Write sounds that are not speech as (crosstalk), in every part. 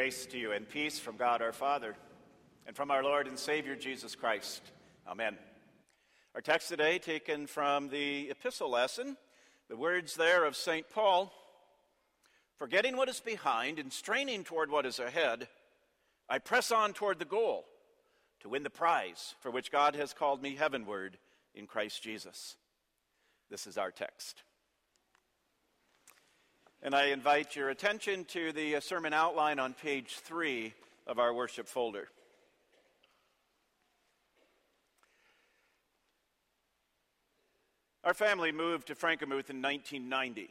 Grace to you and peace from God our Father and from our Lord and Savior Jesus Christ. Amen. Our text today, taken from the epistle lesson, the words there of St. Paul Forgetting what is behind and straining toward what is ahead, I press on toward the goal to win the prize for which God has called me heavenward in Christ Jesus. This is our text. And I invite your attention to the uh, sermon outline on page three of our worship folder. Our family moved to Frankenmuth in 1990.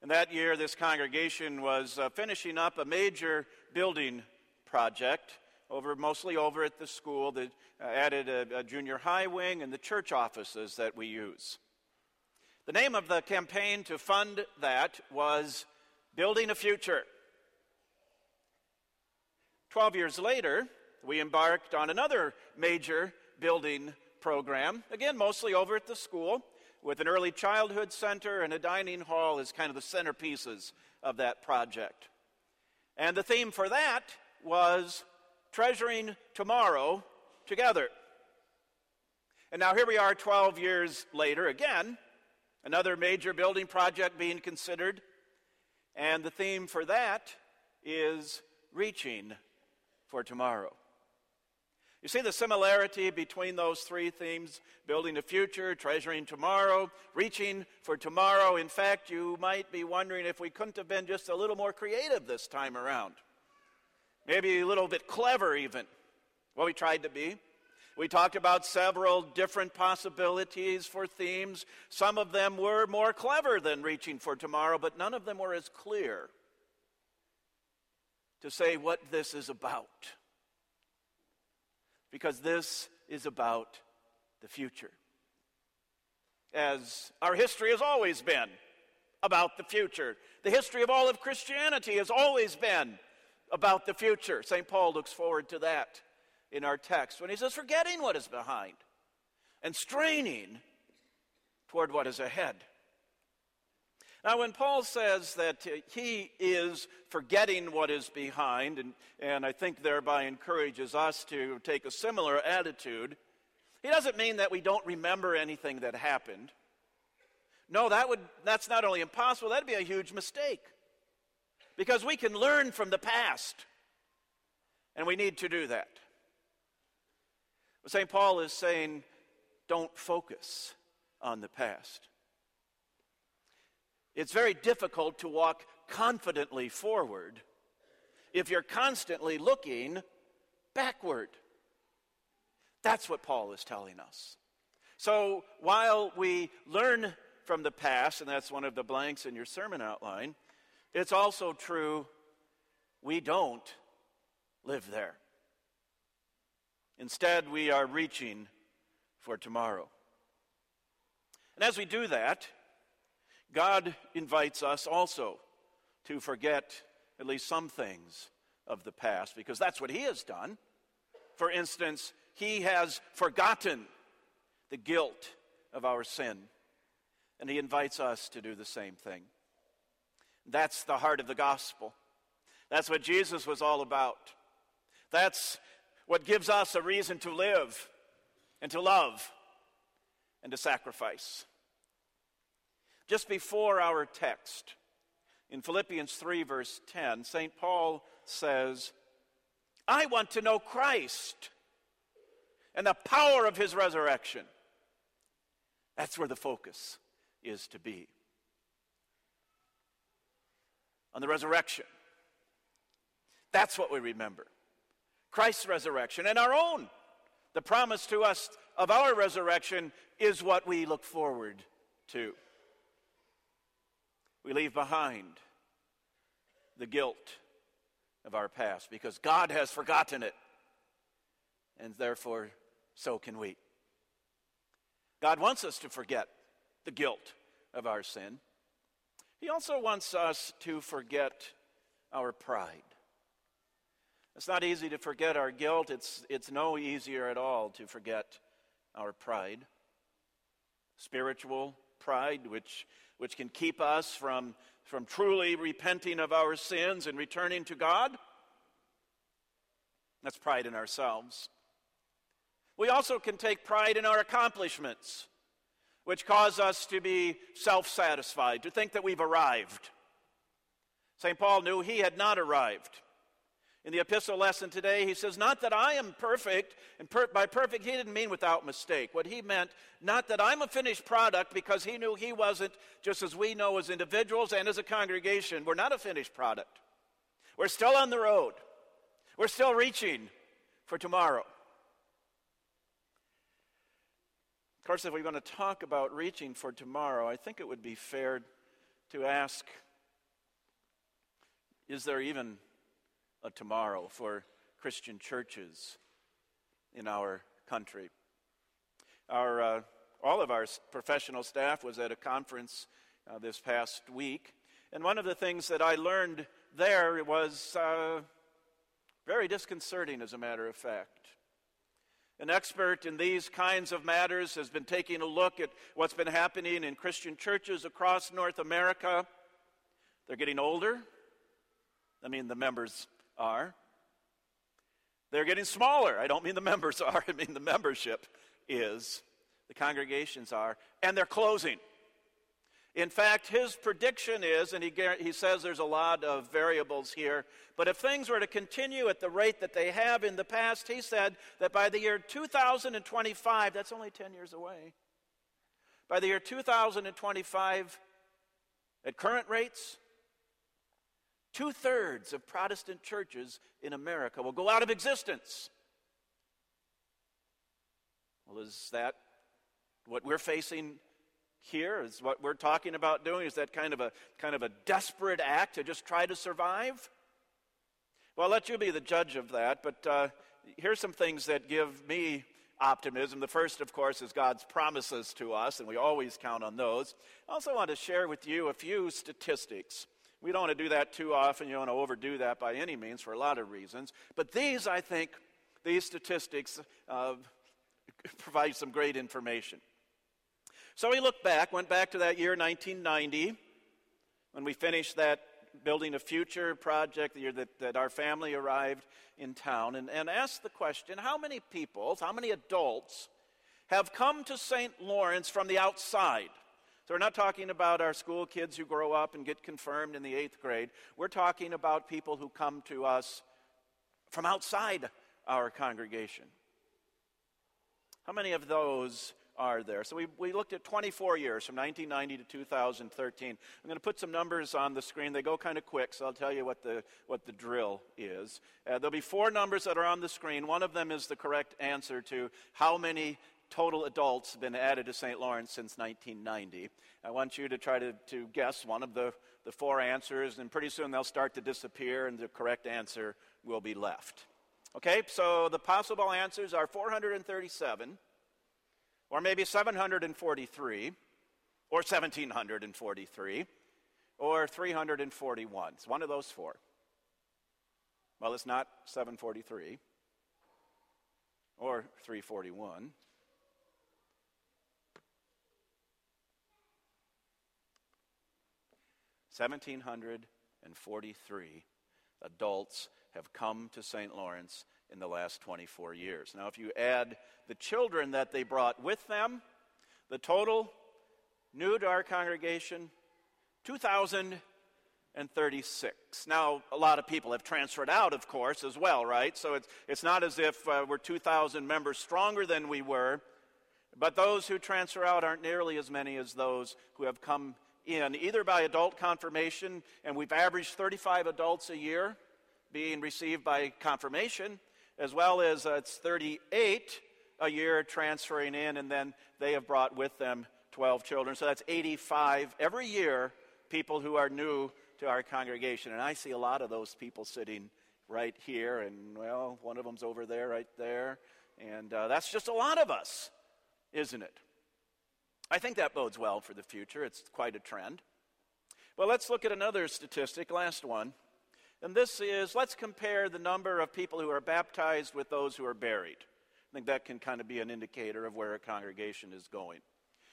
And that year, this congregation was uh, finishing up a major building project, over, mostly over at the school that uh, added a, a junior high wing and the church offices that we use. The name of the campaign to fund that was Building a Future. Twelve years later, we embarked on another major building program, again, mostly over at the school, with an early childhood center and a dining hall as kind of the centerpieces of that project. And the theme for that was treasuring tomorrow together. And now here we are 12 years later again, Another major building project being considered, and the theme for that is reaching for tomorrow. You see the similarity between those three themes building the future, treasuring tomorrow, reaching for tomorrow. In fact, you might be wondering if we couldn't have been just a little more creative this time around. Maybe a little bit clever, even. Well, we tried to be. We talked about several different possibilities for themes. Some of them were more clever than reaching for tomorrow, but none of them were as clear to say what this is about. Because this is about the future. As our history has always been about the future. The history of all of Christianity has always been about the future. St. Paul looks forward to that in our text when he says, forgetting what is behind and straining toward what is ahead. Now, when Paul says that uh, he is forgetting what is behind, and, and I think thereby encourages us to take a similar attitude, he doesn't mean that we don't remember anything that happened. No, that would, that's not only impossible, that'd be a huge mistake. Because we can learn from the past, and we need to do that. St. Paul is saying, don't focus on the past. It's very difficult to walk confidently forward if you're constantly looking backward. That's what Paul is telling us. So while we learn from the past, and that's one of the blanks in your sermon outline, it's also true we don't live there. Instead, we are reaching for tomorrow. And as we do that, God invites us also to forget at least some things of the past, because that's what He has done. For instance, He has forgotten the guilt of our sin, and He invites us to do the same thing. That's the heart of the gospel. That's what Jesus was all about. That's what gives us a reason to live and to love and to sacrifice. Just before our text, in Philippians 3, verse 10, St. Paul says, I want to know Christ and the power of his resurrection. That's where the focus is to be. On the resurrection. That's what we remember. Christ's resurrection and our own. The promise to us of our resurrection is what we look forward to. We leave behind the guilt of our past because God has forgotten it, and therefore, so can we. God wants us to forget the guilt of our sin. He also wants us to forget our pride. It's not easy to forget our guilt. It's, it's no easier at all to forget our pride. Spiritual pride, which, which can keep us from, from truly repenting of our sins and returning to God. That's pride in ourselves. We also can take pride in our accomplishments, which cause us to be self satisfied, to think that we've arrived. St. Paul knew he had not arrived. In the epistle lesson today, he says, Not that I am perfect, and per- by perfect, he didn't mean without mistake. What he meant, not that I'm a finished product, because he knew he wasn't, just as we know as individuals and as a congregation, we're not a finished product. We're still on the road, we're still reaching for tomorrow. Of course, if we're going to talk about reaching for tomorrow, I think it would be fair to ask is there even a tomorrow for Christian churches in our country? Our, uh, all of our professional staff was at a conference uh, this past week, and one of the things that I learned there was uh, very disconcerting, as a matter of fact. An expert in these kinds of matters has been taking a look at what's been happening in Christian churches across North America. They're getting older, I mean, the members are. They're getting smaller. I don't mean the members (laughs) are, I mean the membership is. The congregations are. And they're closing. In fact, his prediction is, and he, he says there's a lot of variables here, but if things were to continue at the rate that they have in the past, he said that by the year 2025, that's only 10 years away, by the year 2025, at current rates, Two thirds of Protestant churches in America will go out of existence. Well, is that what we're facing here? Is what we're talking about doing? Is that kind of a kind of a desperate act to just try to survive? Well, I'll let you be the judge of that, but uh, here's some things that give me optimism. The first, of course, is God's promises to us, and we always count on those. I also want to share with you a few statistics we don't want to do that too often. You don't want to overdo that by any means for a lot of reasons. But these, I think, these statistics uh, (laughs) provide some great information. So we looked back, went back to that year 1990 when we finished that Building a Future project, the year that, that our family arrived in town, and, and asked the question how many people, how many adults have come to St. Lawrence from the outside? So we're not talking about our school kids who grow up and get confirmed in the eighth grade. We're talking about people who come to us from outside our congregation. How many of those are there? So we, we looked at 24 years from 1990 to 2013. I'm going to put some numbers on the screen. They go kind of quick, so I'll tell you what the, what the drill is. Uh, there'll be four numbers that are on the screen. One of them is the correct answer to how many total adults have been added to St. Lawrence since 1990. I want you to try to, to guess one of the, the four answers, and pretty soon they'll start to disappear, and the correct answer will be left. Okay, so the possible answers are 437, or maybe 743, or 1743, or 341. It's one of those four. Well, it's not 743 or 341. 1,743 adults have come to St. Lawrence in the last 24 years. Now, if you add the children that they brought with them, the total new to our congregation 2,036. Now, a lot of people have transferred out, of course, as well, right? So it's, it's not as if uh, we're 2,000 members stronger than we were, but those who transfer out aren't nearly as many as those who have come in, either by adult confirmation, and we've averaged 35 adults a year being received by confirmation, as well as uh, it's 38 a year transferring in, and then they have brought with them 12 children. So that's 85 every year people who are new to our congregation. And I see a lot of those people sitting right here, and well, one of them's over there, right there. And uh, that's just a lot of us, isn't it? I think that bodes well for the future. It's quite a trend. Well, let's look at another statistic, last one. And this is let's compare the number of people who are baptized with those who are buried. I think that can kind of be an indicator of where a congregation is going.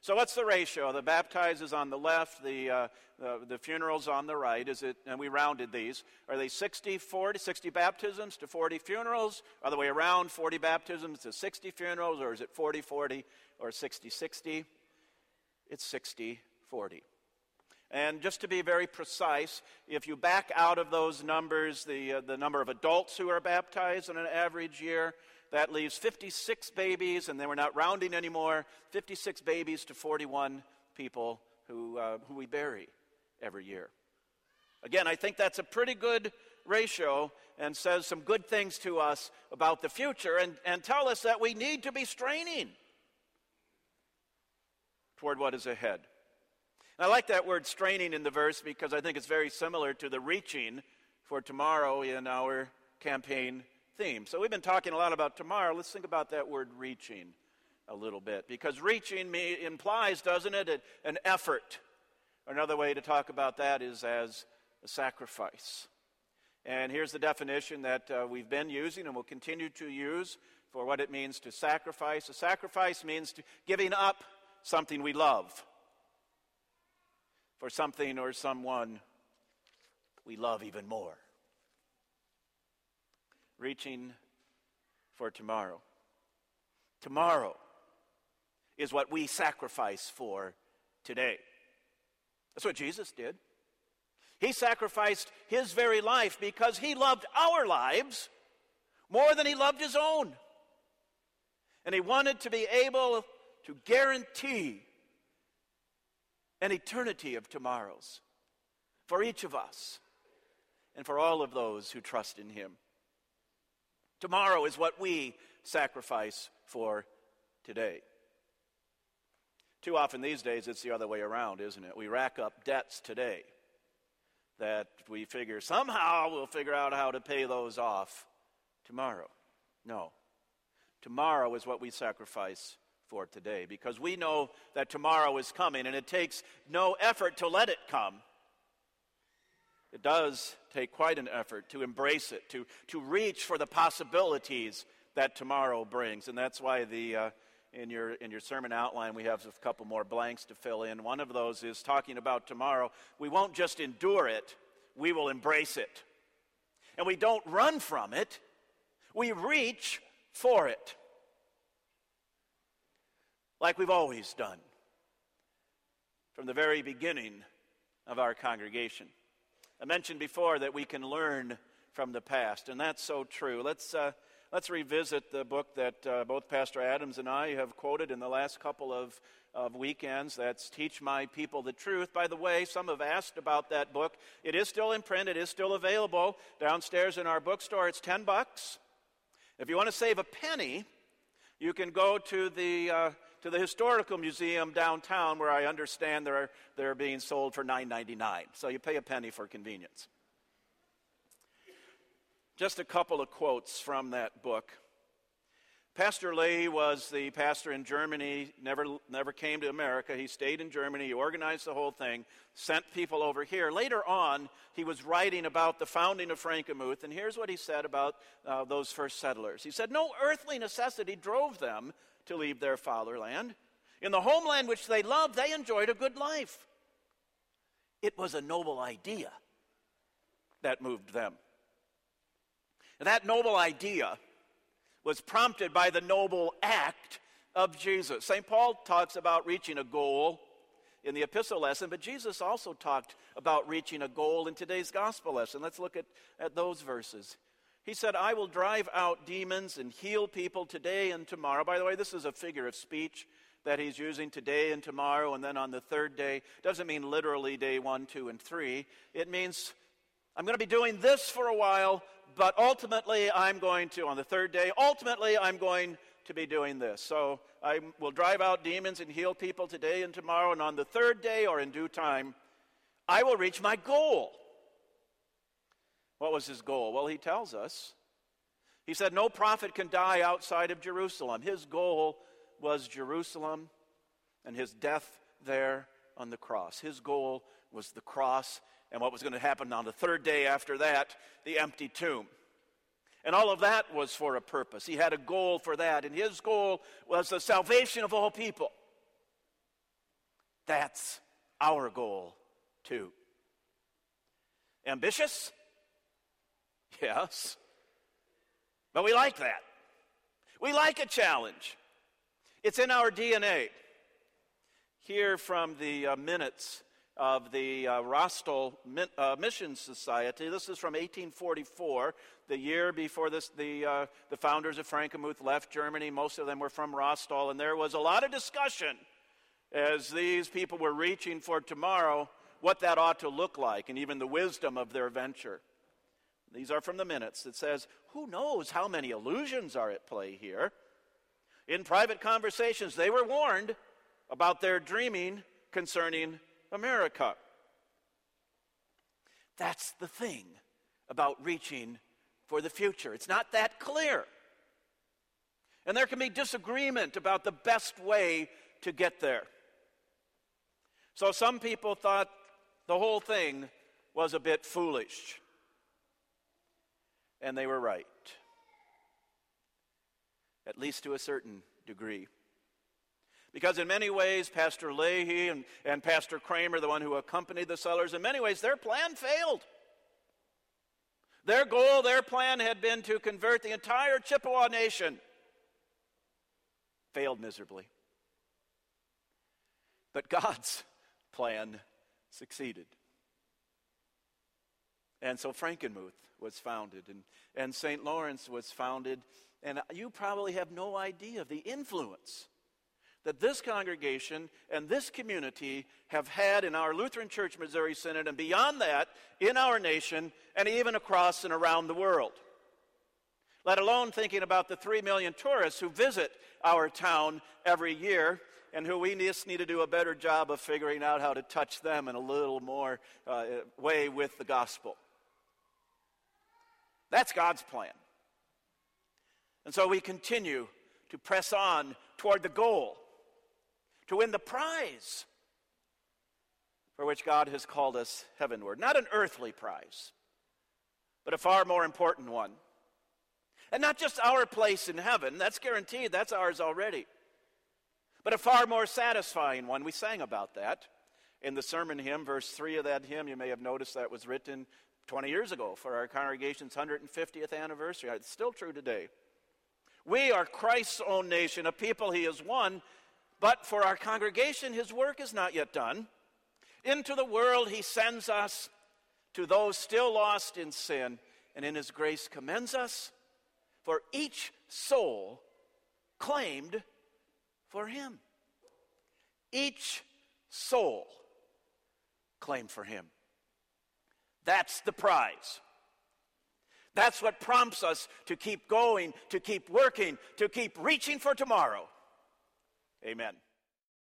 So, what's the ratio? The baptized is on the left, the, uh, the, the funeral's on the right. Is it, and we rounded these. Are they 60, 40, 60 baptisms to 40 funerals? Other way around, 40 baptisms to 60 funerals? Or is it 40, 40 or 60, 60? It's 60, 40. And just to be very precise, if you back out of those numbers the, uh, the number of adults who are baptized in an average year, that leaves 56 babies, and then we're not rounding anymore 56 babies to 41 people who, uh, who we bury every year. Again, I think that's a pretty good ratio and says some good things to us about the future and, and tell us that we need to be straining toward what is ahead. And I like that word straining in the verse because I think it's very similar to the reaching for tomorrow in our campaign theme. So we've been talking a lot about tomorrow. Let's think about that word reaching a little bit because reaching me implies, doesn't it, an effort. Another way to talk about that is as a sacrifice. And here's the definition that uh, we've been using and will continue to use for what it means to sacrifice. A sacrifice means giving up something we love for something or someone we love even more. Reaching for tomorrow. Tomorrow is what we sacrifice for today. That's what Jesus did. He sacrificed his very life because he loved our lives more than he loved his own. And he wanted to be able to guarantee an eternity of tomorrows for each of us and for all of those who trust in Him. Tomorrow is what we sacrifice for today. Too often these days, it's the other way around, isn't it? We rack up debts today that we figure somehow we'll figure out how to pay those off tomorrow. No. Tomorrow is what we sacrifice for today because we know that tomorrow is coming and it takes no effort to let it come. It does take quite an effort to embrace it, to, to reach for the possibilities that tomorrow brings. And that's why the, uh, in, your, in your sermon outline, we have a couple more blanks to fill in. One of those is talking about tomorrow. We won't just endure it, we will embrace it. And we don't run from it, we reach for it like we've always done from the very beginning of our congregation. I mentioned before that we can learn from the past, and that's so true. Let's, uh, let's revisit the book that uh, both Pastor Adams and I have quoted in the last couple of, of weekends. That's Teach My People the Truth. By the way, some have asked about that book. It is still in print, it is still available downstairs in our bookstore. It's 10 bucks. If you want to save a penny, you can go to the uh, to the historical museum downtown where I understand they're, they're being sold for $9.99. So you pay a penny for convenience. Just a couple of quotes from that book. Pastor Loehe was the pastor in Germany, never, never came to America. He stayed in Germany, he organized the whole thing, sent people over here. Later on, he was writing about the founding of Frankenmuth, and here's what he said about uh, those first settlers. He said, No earthly necessity drove them to leave their fatherland. In the homeland which they loved, they enjoyed a good life. It was a noble idea that moved them. And that noble idea was prompted by the noble act of Jesus. St. Paul talks about reaching a goal in the epistle lesson, but Jesus also talked about reaching a goal in today's gospel lesson. Let's look at, at those verses. He said, I will drive out demons and heal people today and tomorrow. By the way, this is a figure of speech that he's using today and tomorrow, and then on the third day. Doesn't mean literally day one, two, and three. It means I'm going to be doing this for a while, but ultimately I'm going to, on the third day, ultimately I'm going to be doing this. So I will drive out demons and heal people today and tomorrow, and on the third day or in due time, I will reach my goal. What was his goal? Well, he tells us. He said, No prophet can die outside of Jerusalem. His goal was Jerusalem and his death there on the cross. His goal was the cross and what was going to happen on the third day after that, the empty tomb. And all of that was for a purpose. He had a goal for that, and his goal was the salvation of all people. That's our goal, too. Ambitious? Yes. But we like that. We like a challenge. It's in our DNA. Here from the uh, minutes of the uh, Min- uh, Mission Society. This is from 1844, the year before this, the, uh, the founders of Frankenmuth left Germany. Most of them were from Rosstal, and there was a lot of discussion as these people were reaching for tomorrow what that ought to look like and even the wisdom of their venture. These are from the minutes. It says, Who knows how many illusions are at play here? In private conversations, they were warned about their dreaming concerning America. That's the thing about reaching for the future. It's not that clear. And there can be disagreement about the best way to get there. So some people thought the whole thing was a bit foolish. And they were right, at least to a certain degree. Because in many ways, Pastor Loehe and, and Pastor Kramer, the one who accompanied the Sellers, in many ways, their plan failed. Their goal, their plan had been to convert the entire Chippewa nation. Failed miserably. But God's (laughs) plan succeeded. And so Frankenmuth was founded, and, and St. Lawrence was founded. And you probably have no idea of the influence that this congregation and this community have had in our Lutheran Church Missouri Synod and beyond that in our nation and even across and around the world. Let alone thinking about the three million tourists who visit our town every year and who we just need to do a better job of figuring out how to touch them in a little more uh, way with the gospel. That's God's plan. And so we continue to press on toward the goal to win the prize for which God has called us heavenward. Not an earthly prize, but a far more important one. And not just our place in heaven, that's guaranteed, that's ours already, but a far more satisfying one. We sang about that in the sermon hymn, verse 3 of that hymn. You may have noticed that was written 20 years ago for our congregation's 150th anniversary. It's still true today. We are Christ's own nation, a people he has won but for our congregation, his work is not yet done. Into the world, he sends us to those still lost in sin, and in his grace commends us for each soul claimed for him. Each soul claimed for him. That's the prize. That's what prompts us to keep going, to keep working, to keep reaching for tomorrow. Amen.